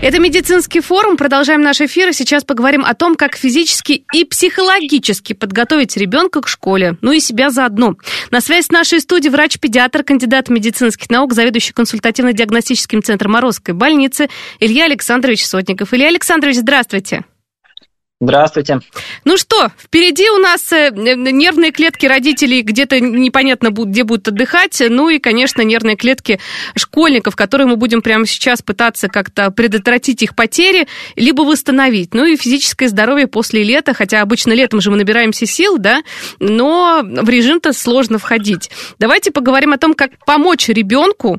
Это медицинский форум. Продолжаем наш эфир. Сейчас поговорим о том, как физически и психологически подготовить ребенка к школе. Ну и себя заодно. На связи с нашей студией врач-педиатр, кандидат медицинских наук, заведующий консультативно-диагностическим центром Морозской больницы Илья Александрович Сотников. Илья Александрович, здравствуйте. Здравствуйте. Ну что, впереди у нас э, нервные клетки родителей где-то непонятно, где будут отдыхать, ну и, конечно, нервные клетки школьников, которые мы будем прямо сейчас пытаться как-то предотвратить их потери, либо восстановить. Ну и физическое здоровье после лета, хотя обычно летом же мы набираемся сил, да, но в режим-то сложно входить. Давайте поговорим о том, как помочь ребенку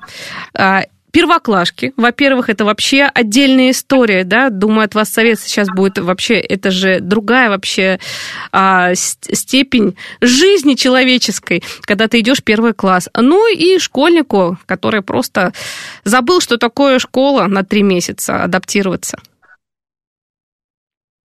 а, первоклашки. Во-первых, это вообще отдельная история, да. Думаю, от вас совет сейчас будет вообще, это же другая вообще а, степень жизни человеческой, когда ты идешь первый класс. Ну и школьнику, который просто забыл, что такое школа на три месяца, адаптироваться.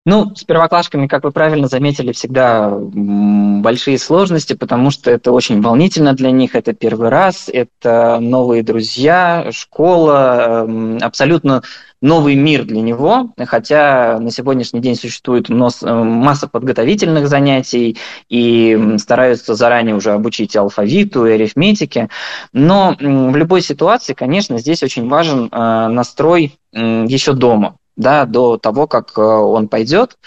Ну, с первоклашками, как вы правильно заметили, всегда большие сложности, потому что это очень волнительно для них, это первый раз, это новые друзья, школа, эм, абсолютно новый мир для него, хотя на сегодняшний день существует э, масса подготовительных занятий и стараются заранее уже обучить алфавиту и арифметике, но в любой ситуации, конечно, здесь очень важен э, настрой еще дома да, до того, как э, он пойдет.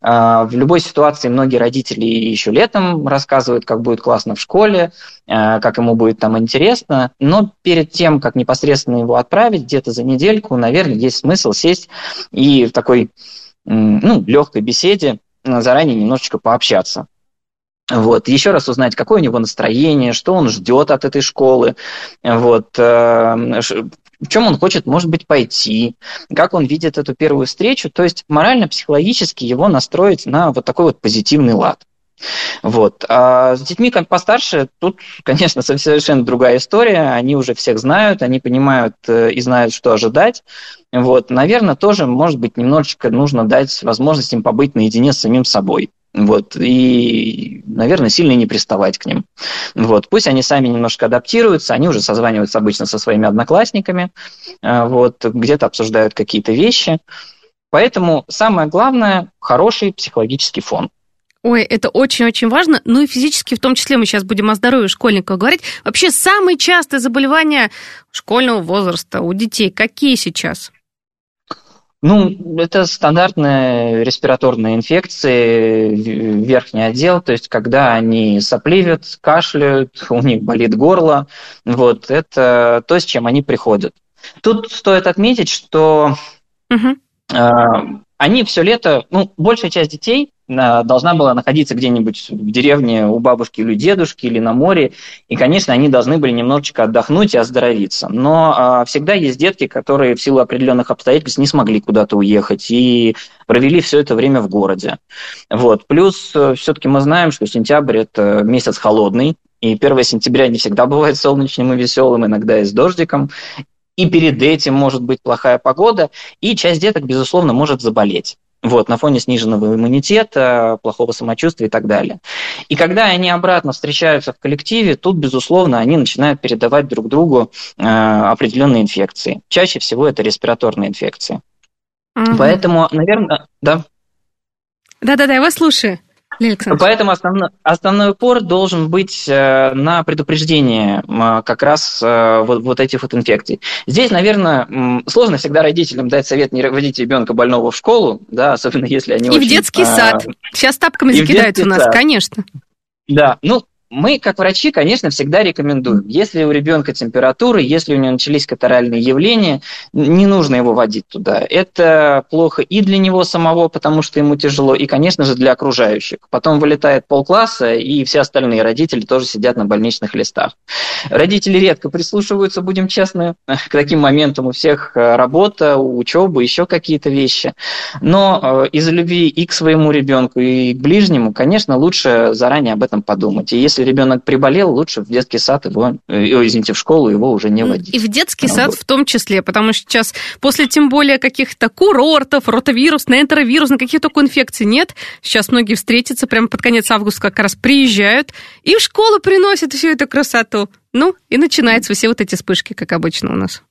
А, в любой ситуации многие родители еще летом рассказывают, как будет классно в школе, э, как ему будет там интересно, но перед тем, как непосредственно его отправить, где-то за недельку, наверное, есть смысл сесть и в такой ну, легкой беседе заранее немножечко пообщаться. Вот. Еще раз узнать, какое у него настроение, что он ждет от этой школы, вот. В чем он хочет, может быть, пойти, как он видит эту первую встречу, то есть морально-психологически его настроить на вот такой вот позитивный лад. Вот. А с детьми как постарше, тут, конечно, совершенно другая история. Они уже всех знают, они понимают э, и знают, что ожидать. Вот. Наверное, тоже, может быть, немножечко нужно дать возможность им побыть наедине с самим собой. Вот, и, наверное, сильно не приставать к ним. Вот, пусть они сами немножко адаптируются, они уже созваниваются обычно со своими одноклассниками, э, вот, где-то обсуждают какие-то вещи. Поэтому самое главное – хороший психологический фон. Ой, это очень-очень важно. Ну и физически, в том числе, мы сейчас будем о здоровье школьников говорить. Вообще, самые частые заболевания школьного возраста у детей какие сейчас? Ну, это стандартные респираторные инфекции, верхний отдел, то есть когда они сопливят, кашляют, у них болит горло, вот, это то, с чем они приходят. Тут стоит отметить, что угу. Э, они все лето, ну, большая часть детей должна была находиться где-нибудь в деревне у бабушки или дедушки или на море, и, конечно, они должны были немножечко отдохнуть и оздоровиться. Но а, всегда есть детки, которые в силу определенных обстоятельств не смогли куда-то уехать и провели все это время в городе. Вот. Плюс э, все-таки мы знаем, что сентябрь – это месяц холодный, и 1 сентября не всегда бывает солнечным и веселым, иногда и с дождиком. И перед этим может быть плохая погода, и часть деток, безусловно, может заболеть вот, на фоне сниженного иммунитета, плохого самочувствия и так далее. И когда они обратно встречаются в коллективе, тут, безусловно, они начинают передавать друг другу э, определенные инфекции. Чаще всего это респираторные инфекции. Угу. Поэтому, наверное, да. Да-да-да, я вас слушаю. Поэтому основной, основной упор должен быть э, на предупреждение как раз э, вот, вот этих вот инфекций. Здесь, наверное, сложно всегда родителям дать совет не водить ребенка больного в школу, да, особенно если они И очень, в детский а... сад. Сейчас тапками закидаются у нас, сад. конечно. Да, ну, мы, как врачи, конечно, всегда рекомендуем, если у ребенка температура, если у него начались катаральные явления, не нужно его водить туда. Это плохо и для него самого, потому что ему тяжело, и, конечно же, для окружающих. Потом вылетает полкласса, и все остальные родители тоже сидят на больничных листах. Родители редко прислушиваются, будем честны, к таким моментам у всех э, работа, учеба, еще какие-то вещи. Но э, из любви и к своему ребенку, и к ближнему, конечно, лучше заранее об этом подумать. И если ребенок приболел, лучше в детский сад его, э, извините, в школу его уже не водить. И в детский сад в том числе, потому что сейчас после тем более каких-то курортов, ротовирусной, энтеровирусной, каких только инфекций нет, сейчас многие встретятся прямо под конец августа как раз приезжают и в школу приносят всю эту красоту. Ну, и начинаются все вот эти вспышки, как обычно у нас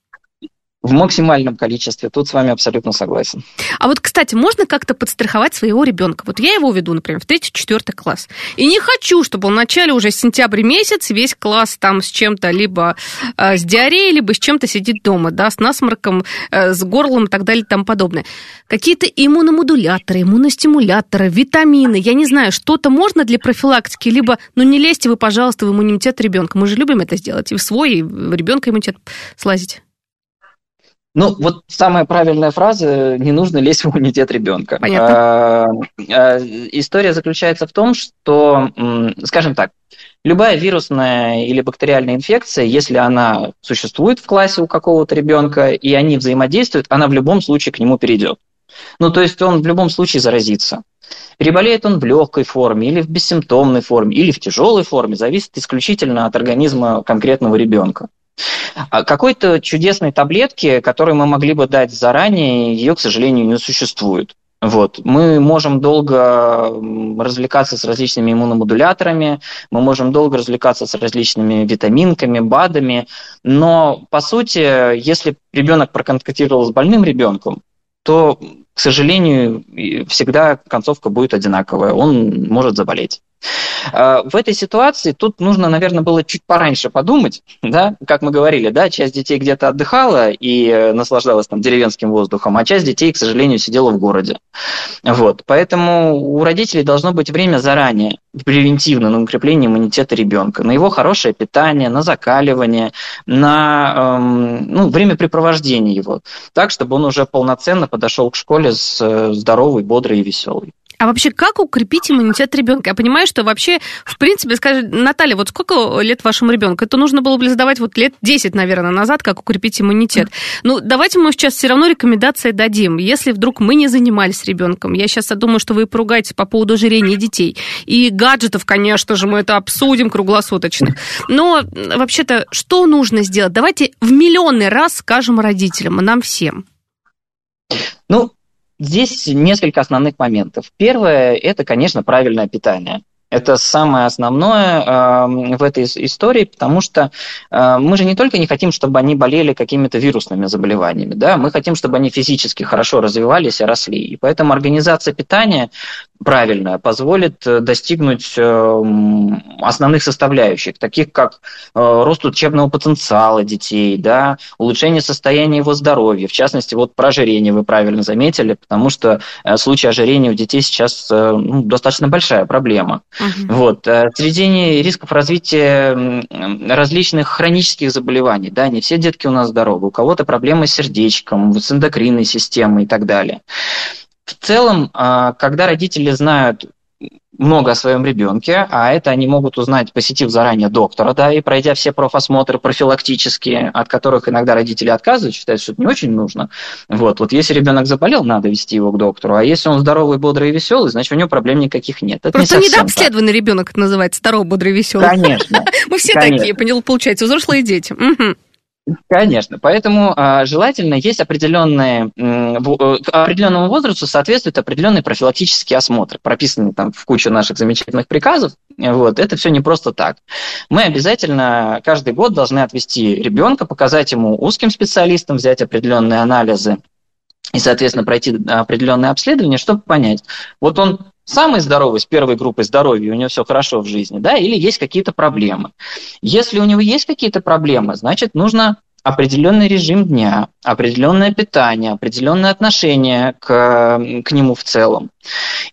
в максимальном количестве. Тут с вами абсолютно согласен. А вот, кстати, можно как-то подстраховать своего ребенка? Вот я его веду, например, в третий, четвертый класс. И не хочу, чтобы в начале уже сентябрь месяц весь класс там с чем-то, либо э, с диареей, либо с чем-то сидит дома, да, с насморком, э, с горлом и так далее и тому подобное. Какие-то иммуномодуляторы, иммуностимуляторы, витамины, я не знаю, что-то можно для профилактики, либо, ну не лезьте вы, пожалуйста, в иммунитет ребенка. Мы же любим это сделать, и в свой, и в ребенка иммунитет слазить. Ну, вот самая правильная фраза – не нужно лезть в иммунитет ребенка. Понятно. А, а, история заключается в том, что, скажем так, любая вирусная или бактериальная инфекция, если она существует в классе у какого-то ребенка, и они взаимодействуют, она в любом случае к нему перейдет. Ну, то есть он в любом случае заразится. Переболеет он в легкой форме или в бессимптомной форме, или в тяжелой форме, зависит исключительно от организма конкретного ребенка. А какой-то чудесной таблетки, которую мы могли бы дать заранее, ее, к сожалению, не существует. Вот. Мы можем долго развлекаться с различными иммуномодуляторами, мы можем долго развлекаться с различными витаминками, БАДами, но, по сути, если ребенок проконтактировал с больным ребенком, то, к сожалению, всегда концовка будет одинаковая, он может заболеть. А, в этой ситуации тут нужно, наверное, было чуть пораньше подумать, да, как мы говорили, да, часть детей где-то отдыхала и э, наслаждалась там деревенским воздухом, а часть детей, к сожалению, сидела в городе. Вот, поэтому у родителей должно быть время заранее, превентивно, на укрепление иммунитета ребенка, на его хорошее питание, на закаливание, на эм, ну, времяпрепровождение его, так, чтобы он уже полноценно подошел к школе с э, здоровый, бодрый и веселый. А вообще, как укрепить иммунитет ребенка? Я понимаю, что вообще, в принципе, скажи, Наталья, вот сколько лет вашему ребенку? Это нужно было бы задавать вот лет 10, наверное, назад, как укрепить иммунитет. Ну, давайте мы сейчас все равно рекомендации дадим. Если вдруг мы не занимались ребенком, я сейчас думаю, что вы поругаетесь по поводу ожирения детей. И гаджетов, конечно же, мы это обсудим круглосуточно. Но вообще-то, что нужно сделать? Давайте в миллионный раз скажем родителям, и нам всем. Ну, Здесь несколько основных моментов. Первое – это, конечно, правильное питание. Это самое основное э, в этой истории, потому что э, мы же не только не хотим, чтобы они болели какими-то вирусными заболеваниями, да, мы хотим, чтобы они физически хорошо развивались и росли. И поэтому организация питания правильная позволит э, достигнуть э, основных составляющих, таких как рост учебного потенциала детей, да, улучшение состояния его здоровья, в частности, вот про ожирение вы правильно заметили, потому что случай ожирения у детей сейчас ну, достаточно большая проблема. Угу. Вот. Сведение рисков развития различных хронических заболеваний, да, не все детки у нас здоровы, у кого-то проблемы с сердечком, с эндокринной системой и так далее. В целом, а, когда родители знают много о своем ребенке, а это они могут узнать, посетив заранее доктора, да, и пройдя все профосмотры профилактические, от которых иногда родители отказывают, считают, что это не очень нужно. Вот, вот если ребенок заболел, надо вести его к доктору, а если он здоровый, бодрый и веселый, значит, у него проблем никаких нет. Это Просто не недообследованный так. ребенок это называется, здоровый, бодрый и веселый. Конечно. Мы все такие, понял, получается, взрослые дети. Конечно, поэтому э, желательно есть определенные, э, определенному возрасту соответствуют определенные профилактические осмотры, прописанные там в кучу наших замечательных приказов. Вот, это все не просто так. Мы обязательно каждый год должны отвести ребенка, показать ему узким специалистам, взять определенные анализы и, соответственно, пройти определенные обследования, чтобы понять, вот он самый здоровый, с первой группой здоровья, у него все хорошо в жизни, да, или есть какие-то проблемы. Если у него есть какие-то проблемы, значит, нужно определенный режим дня, определенное питание, определенное отношение к, к нему в целом.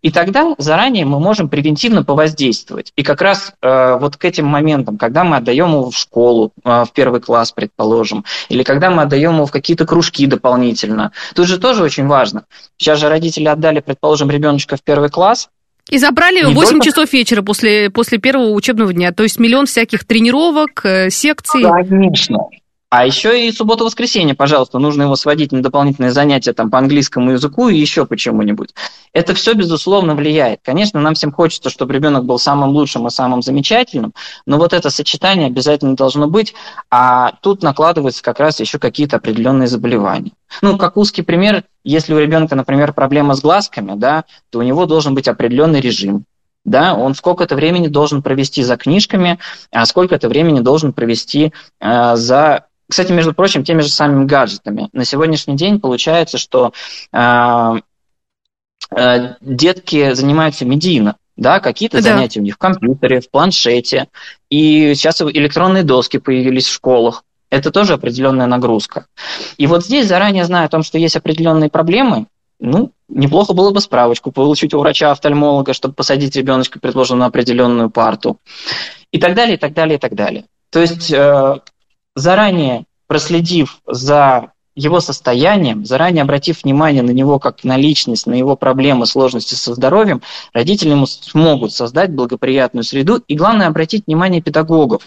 И тогда заранее мы можем превентивно повоздействовать. И как раз э, вот к этим моментам, когда мы отдаем его в школу, э, в первый класс, предположим, или когда мы отдаем его в какие-то кружки дополнительно, тут же тоже очень важно. Сейчас же родители отдали, предположим, ребеночка в первый класс, и забрали в 8 только... часов вечера после, после первого учебного дня. То есть миллион всяких тренировок, э, секций. Конечно. А еще и субботу-воскресенье, пожалуйста, нужно его сводить на дополнительные занятия там, по английскому языку и еще почему-нибудь. Это все, безусловно, влияет. Конечно, нам всем хочется, чтобы ребенок был самым лучшим и самым замечательным, но вот это сочетание обязательно должно быть, а тут накладываются как раз еще какие-то определенные заболевания. Ну, как узкий пример, если у ребенка, например, проблема с глазками, да, то у него должен быть определенный режим, да, он сколько-то времени должен провести за книжками, а сколько-то времени должен провести э, за кстати, между прочим, теми же самыми гаджетами. На сегодняшний день получается, что э, э, детки занимаются медийно. Да, какие-то да. занятия у них в компьютере, в планшете. И сейчас электронные доски появились в школах. Это тоже определенная нагрузка. И вот здесь, заранее зная о том, что есть определенные проблемы, ну, неплохо было бы справочку получить у врача-офтальмолога, чтобы посадить ребеночка, предложенную на определенную парту. И так далее, и так далее, и так далее. То есть э, заранее проследив за его состоянием, заранее обратив внимание на него как на личность, на его проблемы, сложности со здоровьем, родители ему смогут создать благоприятную среду и, главное, обратить внимание педагогов.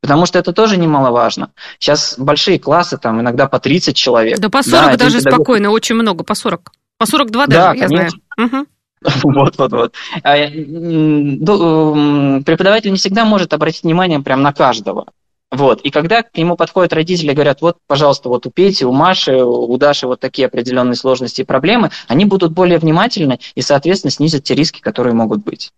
Потому что это тоже немаловажно. Сейчас большие классы, там иногда по 30 человек. Да по 40 да, даже педагог... спокойно, очень много, по 40. По 42 даже, да, я конечно. знаю. Вот-вот-вот. А, преподаватель не всегда может обратить внимание прямо на каждого. Вот. И когда к нему подходят родители и говорят, вот, пожалуйста, вот у Пети, у Маши, у Даши вот такие определенные сложности и проблемы, они будут более внимательны и, соответственно, снизят те риски, которые могут быть.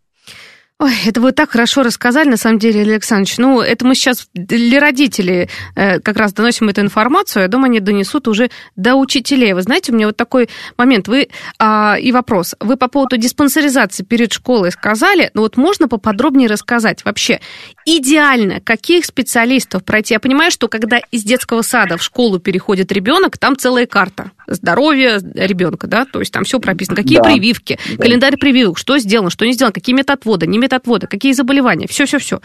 Ой, это вы так хорошо рассказали, на самом деле, Александрович. Ну, это мы сейчас для родителей э, как раз доносим эту информацию, я думаю, они донесут уже до учителей. Вы знаете, у меня вот такой момент, вы а, и вопрос. Вы по поводу диспансеризации перед школой сказали, но вот можно поподробнее рассказать вообще, идеально каких специалистов пройти? Я понимаю, что когда из детского сада в школу переходит ребенок, там целая карта здоровья ребенка, да, то есть там все прописано, какие да. прививки, да. календарь прививок, что сделано, что не сделано, какие методводы, не отвода, какие заболевания, все-все-все.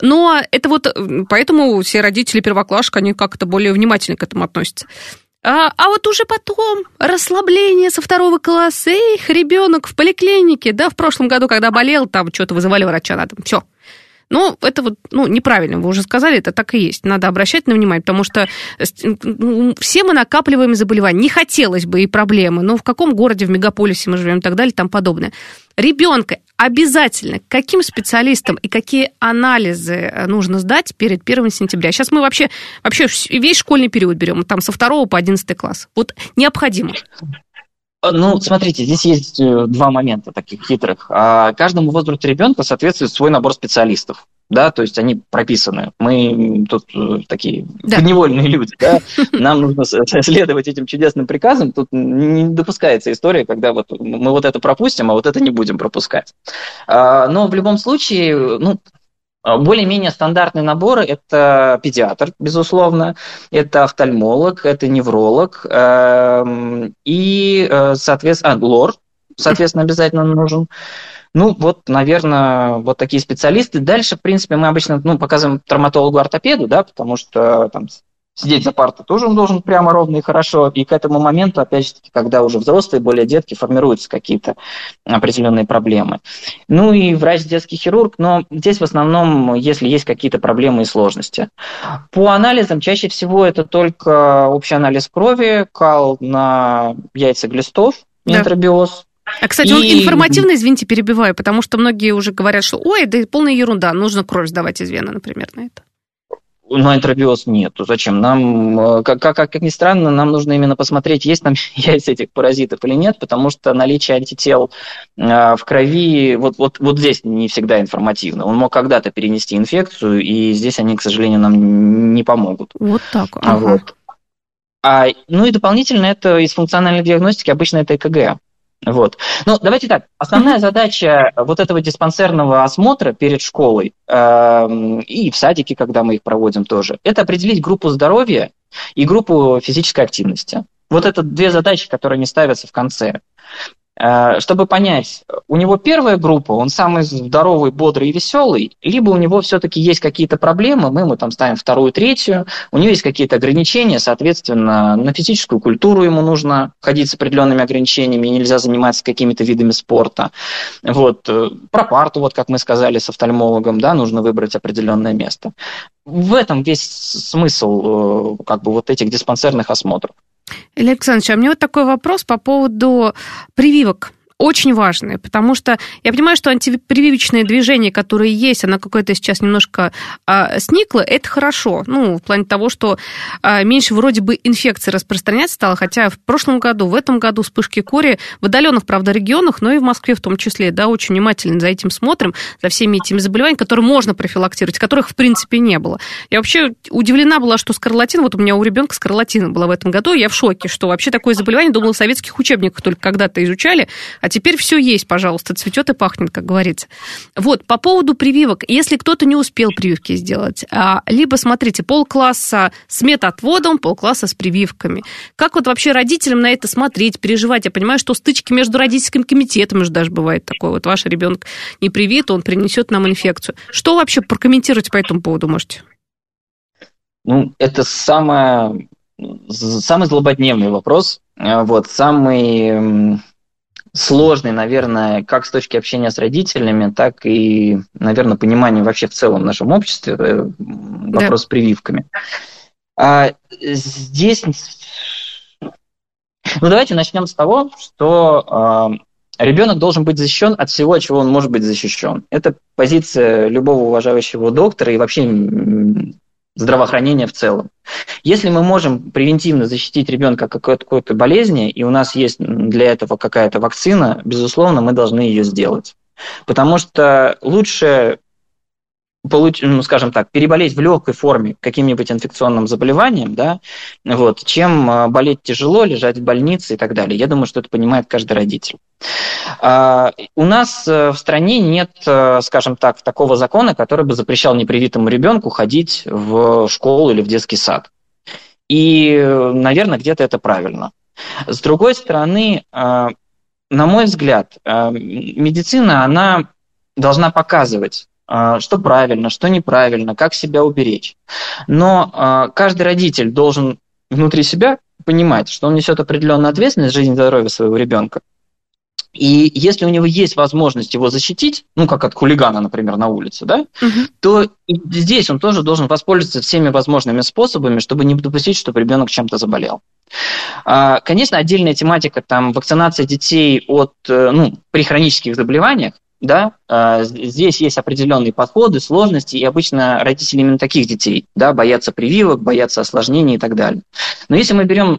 Но это вот, поэтому все родители первоклашек, они как-то более внимательно к этому относятся. А, а вот уже потом расслабление со второго класса, эх, ребенок в поликлинике, да, в прошлом году, когда болел, там что-то вызывали врача, надо, все, но это вот, ну, неправильно, вы уже сказали, это так и есть. Надо обращать на внимание, потому что все мы накапливаем заболевания. Не хотелось бы и проблемы, но в каком городе, в мегаполисе мы живем и так далее, тому подобное. Ребенка обязательно каким специалистам и какие анализы э, нужно сдать перед 1 сентября? Сейчас мы вообще, вообще весь школьный период берем, там со 2 по 11 класс. Вот необходимо. Ну, смотрите, здесь есть э, два момента таких хитрых. А каждому возрасту ребенка соответствует свой набор специалистов. Да, то есть они прописаны. Мы тут э, такие да. подневольные люди, да. Нам нужно следовать этим чудесным приказам. Тут не допускается история, когда вот мы вот это пропустим, а вот это не будем пропускать. А, но в любом случае, ну, а, более-менее стандартные наборы – это педиатр, безусловно, это офтальмолог, это невролог эм, и, э, соответственно, а, лор, соответственно, обязательно нужен. Ну, вот, наверное, вот такие специалисты. Дальше, в принципе, мы обычно ну, показываем травматологу-ортопеду, да, потому что там сидеть за партой тоже он должен прямо ровно и хорошо. И к этому моменту, опять же, когда уже взрослые, более детки, формируются какие-то определенные проблемы. Ну и врач-детский хирург, но здесь в основном, если есть какие-то проблемы и сложности. По анализам чаще всего это только общий анализ крови, кал на яйца глистов, да. А, кстати, и... он информативно, извините, перебиваю, потому что многие уже говорят, что ой, да полная ерунда, нужно кровь сдавать из вены, например, на это на энтеробиоз нету. Зачем? Нам, э, как, как, как ни странно, нам нужно именно посмотреть, есть там яйца этих паразитов или нет, потому что наличие антител э, в крови, вот, вот, вот здесь не всегда информативно. Он мог когда-то перенести инфекцию, и здесь они, к сожалению, нам не помогут. Вот так. Ага. Вот. А, ну и дополнительно это из функциональной диагностики обычно это ЭКГ. Вот. Ну, давайте так. Основная задача вот этого диспансерного осмотра перед школой э, и в садике, когда мы их проводим тоже, это определить группу здоровья и группу физической активности. Вот это две задачи, которые не ставятся в конце. Э, чтобы понять, у него первая группа, он самый здоровый, бодрый и веселый, либо у него все-таки есть какие-то проблемы, мы ему там ставим вторую, третью, у него есть какие-то ограничения, соответственно, на физическую культуру ему нужно ходить с определенными ограничениями, нельзя заниматься какими-то видами спорта. Вот. Э, про парту, вот как мы сказали с офтальмологом, да, нужно выбрать определенное место. В этом весь смысл э, как бы вот этих диспансерных осмотров. Илья Александрович, а мне вот такой вопрос по поводу прививок очень важные, потому что я понимаю, что антипрививочное движение, которое есть, оно какое-то сейчас немножко а, сникло, это хорошо. Ну, в плане того, что а, меньше вроде бы инфекции распространяться стало, хотя в прошлом году, в этом году вспышки кори в отдаленных, правда, регионах, но и в Москве в том числе, да, очень внимательно за этим смотрим, за всеми этими заболеваниями, которые можно профилактировать, которых, в принципе, не было. Я вообще удивлена была, что скарлатин, вот у меня у ребенка скарлатина была в этом году, я в шоке, что вообще такое заболевание, думала, в советских учебниках только когда-то изучали, а теперь все есть, пожалуйста, цветет и пахнет, как говорится. Вот, по поводу прививок, если кто-то не успел прививки сделать, а, либо, смотрите, полкласса с метоотводом, полкласса с прививками. Как вот вообще родителям на это смотреть, переживать? Я понимаю, что стычки между родительским комитетом уже даже бывает такое. Вот ваш ребенок не привит, он принесет нам инфекцию. Что вообще прокомментировать по этому поводу можете? Ну, это самое, самый злободневный вопрос. Вот, самый сложный, наверное, как с точки общения с родителями, так и, наверное, понимания вообще в целом в нашем обществе, э, вопрос да. с прививками. А здесь... Ну, давайте начнем с того, что э, ребенок должен быть защищен от всего, от чего он может быть защищен. Это позиция любого уважающего доктора и вообще здравоохранения в целом. Если мы можем превентивно защитить ребенка от какой-то болезни, и у нас есть для этого какая-то вакцина, безусловно, мы должны ее сделать. Потому что лучше получ, ну, скажем так, переболеть в легкой форме каким-нибудь инфекционным заболеванием, да, вот, чем а, болеть тяжело, лежать в больнице и так далее. Я думаю, что это понимает каждый родитель. А, у нас э, в стране нет, э, скажем так, такого закона, который бы запрещал непривитому ребенку ходить в школу или в детский сад. И, наверное, где-то это правильно. С другой стороны, э, на мой взгляд, медицина, она должна показывать, что правильно, что неправильно, как себя уберечь. Но каждый родитель должен внутри себя понимать, что он несет определенную ответственность за жизнь и здоровье своего ребенка. И если у него есть возможность его защитить, ну, как от хулигана, например, на улице, да, угу. то здесь он тоже должен воспользоваться всеми возможными способами, чтобы не допустить, чтобы ребенок чем-то заболел. А, конечно, отдельная тематика там вакцинация детей от, э, ну, при хронических заболеваниях, да, а, здесь есть определенные подходы, сложности, и обычно родители именно таких детей, да, боятся прививок, боятся осложнений и так далее. Но если мы берем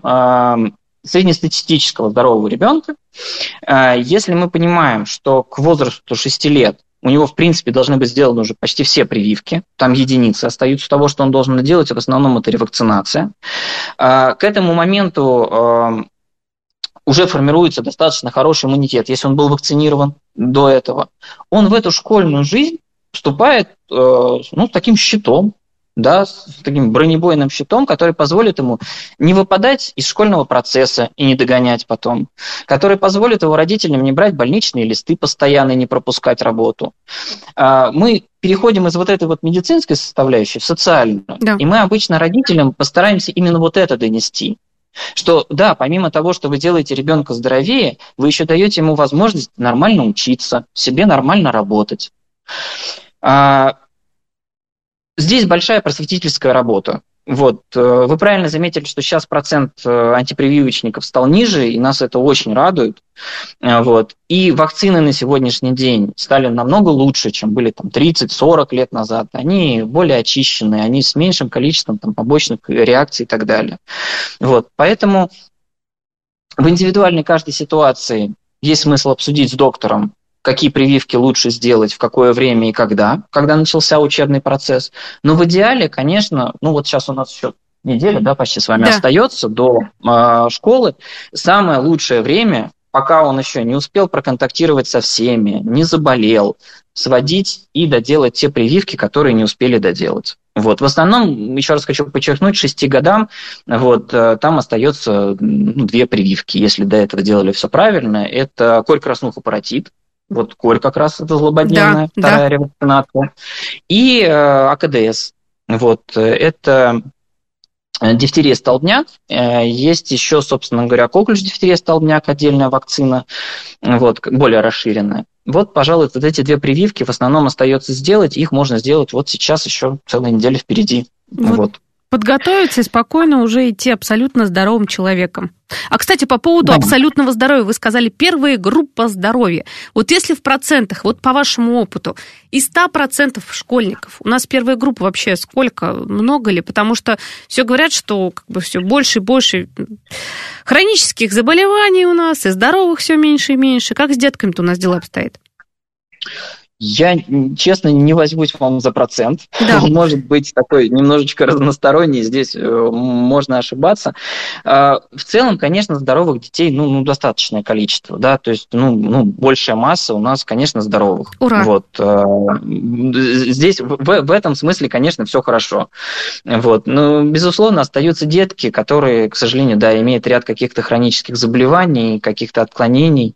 среднестатистического здорового ребенка, э, если мы понимаем, что к возрасту 6 лет у него, в принципе, должны быть сделаны уже почти все прививки, там единицы остаются того, что он должен делать, в основном это ревакцинация. К этому моменту уже формируется достаточно хороший иммунитет, если он был вакцинирован до этого. Он в эту школьную жизнь вступает ну, с таким щитом, да, с таким бронебойным щитом, который позволит ему не выпадать из школьного процесса и не догонять потом, который позволит его родителям не брать больничные листы постоянно и не пропускать работу. А, мы переходим из вот этой вот медицинской составляющей в социальную, да. и мы обычно родителям постараемся именно вот это донести. Что да, помимо того, что вы делаете ребенка здоровее, вы еще даете ему возможность нормально учиться, себе нормально работать. А, Здесь большая просветительская работа. Вот. Э, вы правильно заметили, что сейчас процент э, антипрививочников стал ниже, и нас это очень радует. Э, вот. И вакцины на сегодняшний день стали намного лучше, чем были там, 30-40 лет назад. Они более очищенные, они с меньшим количеством там, побочных реакций и так далее. Вот. Поэтому в индивидуальной каждой ситуации есть смысл обсудить с доктором, какие прививки лучше сделать, в какое время и когда, когда начался учебный процесс. Но в идеале, конечно, ну вот сейчас у нас еще неделя, да, почти с вами да. остается до э, школы. Самое лучшее время пока он еще не успел проконтактировать со всеми, не заболел, сводить и доделать те прививки, которые не успели доделать. Вот. В основном, еще раз хочу подчеркнуть, 6 годам вот, э, там остается ну, две прививки, если до этого делали все правильно. Это корь краснуха паротит, вот корь как раз это злободневная, да, вторая да. ревакцинация, и э, АКДС. Вот, э, это дифтерия столбняк. Э, есть еще, собственно говоря, коклюш дифтерия столбняк, отдельная вакцина, вот, более расширенная. Вот, пожалуй, вот эти две прививки в основном остается сделать. Их можно сделать вот сейчас еще целая неделя впереди. Вот. вот подготовиться и спокойно уже идти абсолютно здоровым человеком. А, кстати, по поводу да. абсолютного здоровья, вы сказали, первая группа здоровья. Вот если в процентах, вот по вашему опыту, из 100% школьников, у нас первая группа вообще сколько, много ли? Потому что все говорят, что как бы все больше и больше хронических заболеваний у нас, и здоровых все меньше и меньше. Как с детками-то у нас дела обстоят? Я, честно, не возьмусь вам за процент. Да. Он может быть такой немножечко разносторонний, здесь э, можно ошибаться. А, в целом, конечно, здоровых детей ну, ну, достаточное количество, да, то есть ну, ну, большая масса у нас, конечно, здоровых. Ура! Вот. А, здесь в, в этом смысле, конечно, все хорошо. Вот. Но, безусловно, остаются детки, которые, к сожалению, да, имеют ряд каких-то хронических заболеваний, каких-то отклонений.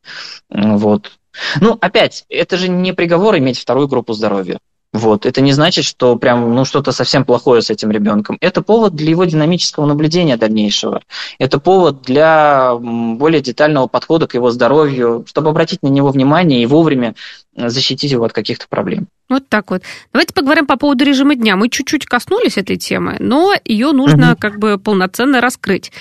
Вот. Ну, опять, это же не приговор иметь вторую группу здоровья. Вот. Это не значит, что прям ну, что-то совсем плохое с этим ребенком. Это повод для его динамического наблюдения дальнейшего. Это повод для более детального подхода к его здоровью, чтобы обратить на него внимание и вовремя защитить его от каких-то проблем. Вот так вот. Давайте поговорим по поводу режима дня. Мы чуть-чуть коснулись этой темы, но ее нужно угу. как бы полноценно раскрыть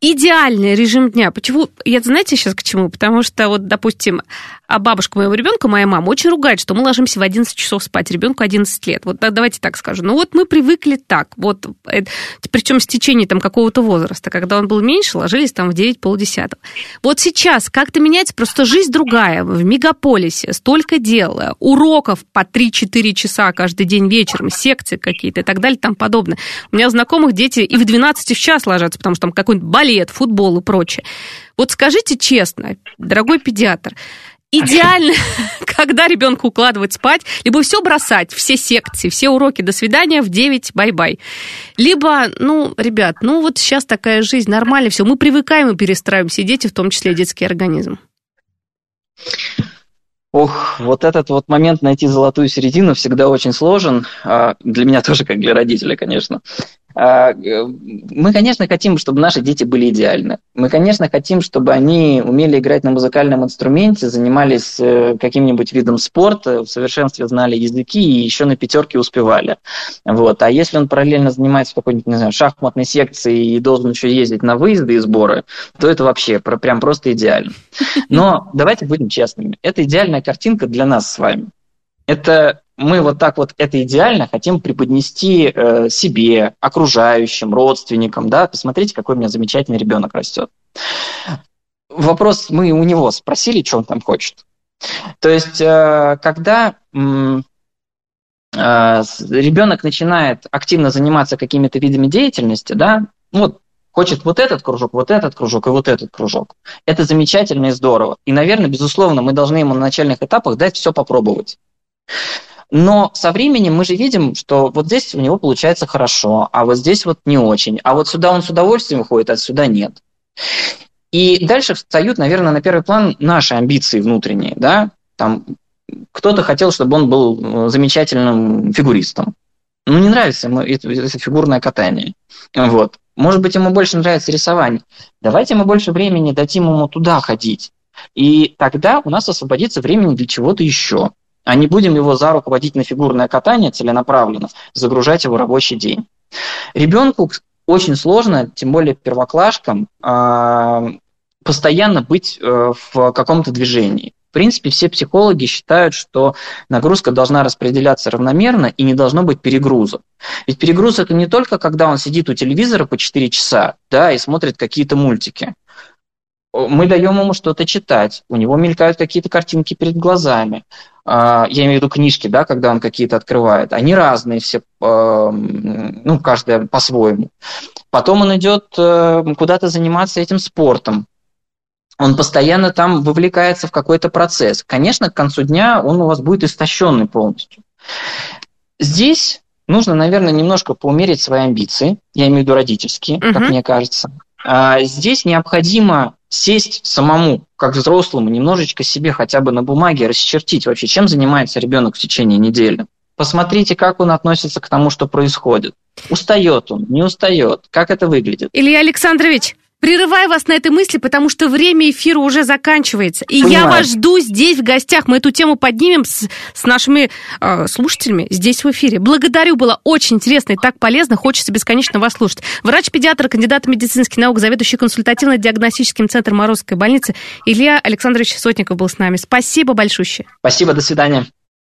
идеальный режим дня. Почему? Я знаете сейчас к чему? Потому что вот, допустим, а бабушка моего ребенка, моя мама, очень ругает, что мы ложимся в 11 часов спать, ребенку 11 лет. Вот давайте так скажу. Ну вот мы привыкли так. Вот, э, причем с течением там какого-то возраста. Когда он был меньше, ложились там в 9 полдесятого. Вот сейчас как-то меняется просто жизнь другая. В мегаполисе столько дел, уроков по 3-4 часа каждый день вечером, секции какие-то и так далее тому подобное. У меня знакомых дети и в 12 в час ложатся, потому что там какой-нибудь балет, футбол и прочее. Вот скажите честно, дорогой педиатр, идеально, когда ребенка укладывать спать, либо все бросать, все секции, все уроки, до свидания, в 9, бай-бай. Либо, ну, ребят, ну вот сейчас такая жизнь, нормально все, мы привыкаем и перестраиваемся, и дети, в том числе детский организм. Ох, вот этот вот момент найти золотую середину всегда очень сложен. А, для меня тоже, как для родителя, конечно. А, э, мы, конечно, хотим, чтобы наши дети были идеальны. Мы, конечно, хотим, чтобы они умели играть на музыкальном инструменте, занимались э, каким-нибудь видом спорта, в совершенстве знали языки и еще на пятерке успевали. Вот. А если он параллельно занимается какой-нибудь, не знаю, шахматной секции и должен еще ездить на выезды и сборы, то это вообще прям просто идеально. Но давайте будем честными. Это идеальная картинка для нас с вами. Это мы вот так вот это идеально хотим преподнести э, себе, окружающим, родственникам, да, посмотрите, какой у меня замечательный ребенок растет. Вопрос мы у него спросили, что он там хочет. То есть, э, когда э, ребенок начинает активно заниматься какими-то видами деятельности, да, вот хочет вот этот кружок, вот этот кружок и вот этот кружок. Это замечательно и здорово. И, наверное, безусловно, мы должны ему на начальных этапах дать все попробовать. Но со временем мы же видим, что вот здесь у него получается хорошо, а вот здесь вот не очень. А вот сюда он с удовольствием ходит, а сюда нет. И дальше встают, наверное, на первый план наши амбиции внутренние. Да? Там кто-то хотел, чтобы он был э, замечательным фигуристом. Ну, не нравится ему это, это фигурное катание. Вот. Может быть, ему больше нравится рисование. Давайте мы больше времени дадим ему туда ходить. И тогда у нас освободится времени для чего-то еще а не будем его за руку водить на фигурное катание целенаправленно, загружать его рабочий день. Ребенку очень сложно, тем более первоклашкам, а, постоянно быть э, в каком-то движении. В принципе, все психологи считают, что нагрузка должна распределяться равномерно и не должно быть перегруза. Ведь перегруз это не только когда он сидит у телевизора по 4 часа да, и смотрит какие-то мультики мы даем ему что-то читать, у него мелькают какие-то картинки перед глазами. А, я имею в виду книжки, да, когда он какие-то открывает. Они разные все, ну, каждая по-своему. Потом он идет э, куда-то заниматься этим спортом. он постоянно там вовлекается в какой-то процесс. Конечно, к концу дня он у вас будет истощенный полностью. Здесь нужно, наверное, немножко поумерить свои амбиции, я имею в виду родительские, угу. как мне кажется. А здесь необходимо сесть самому, как взрослому, немножечко себе хотя бы на бумаге расчертить вообще, чем занимается ребенок в течение недели. Посмотрите, как он относится к тому, что происходит. Устает он, не устает, как это выглядит. Илья Александрович, Прерываю вас на этой мысли, потому что время эфира уже заканчивается. И Понимаю. я вас жду здесь, в гостях. Мы эту тему поднимем с, с нашими э, слушателями здесь в эфире. Благодарю, было очень интересно и так полезно. Хочется бесконечно вас слушать. Врач-педиатр, кандидат медицинских наук, заведующий консультативно-диагностическим центром Морозской больницы Илья Александрович Сотников был с нами. Спасибо большое. Спасибо, до свидания.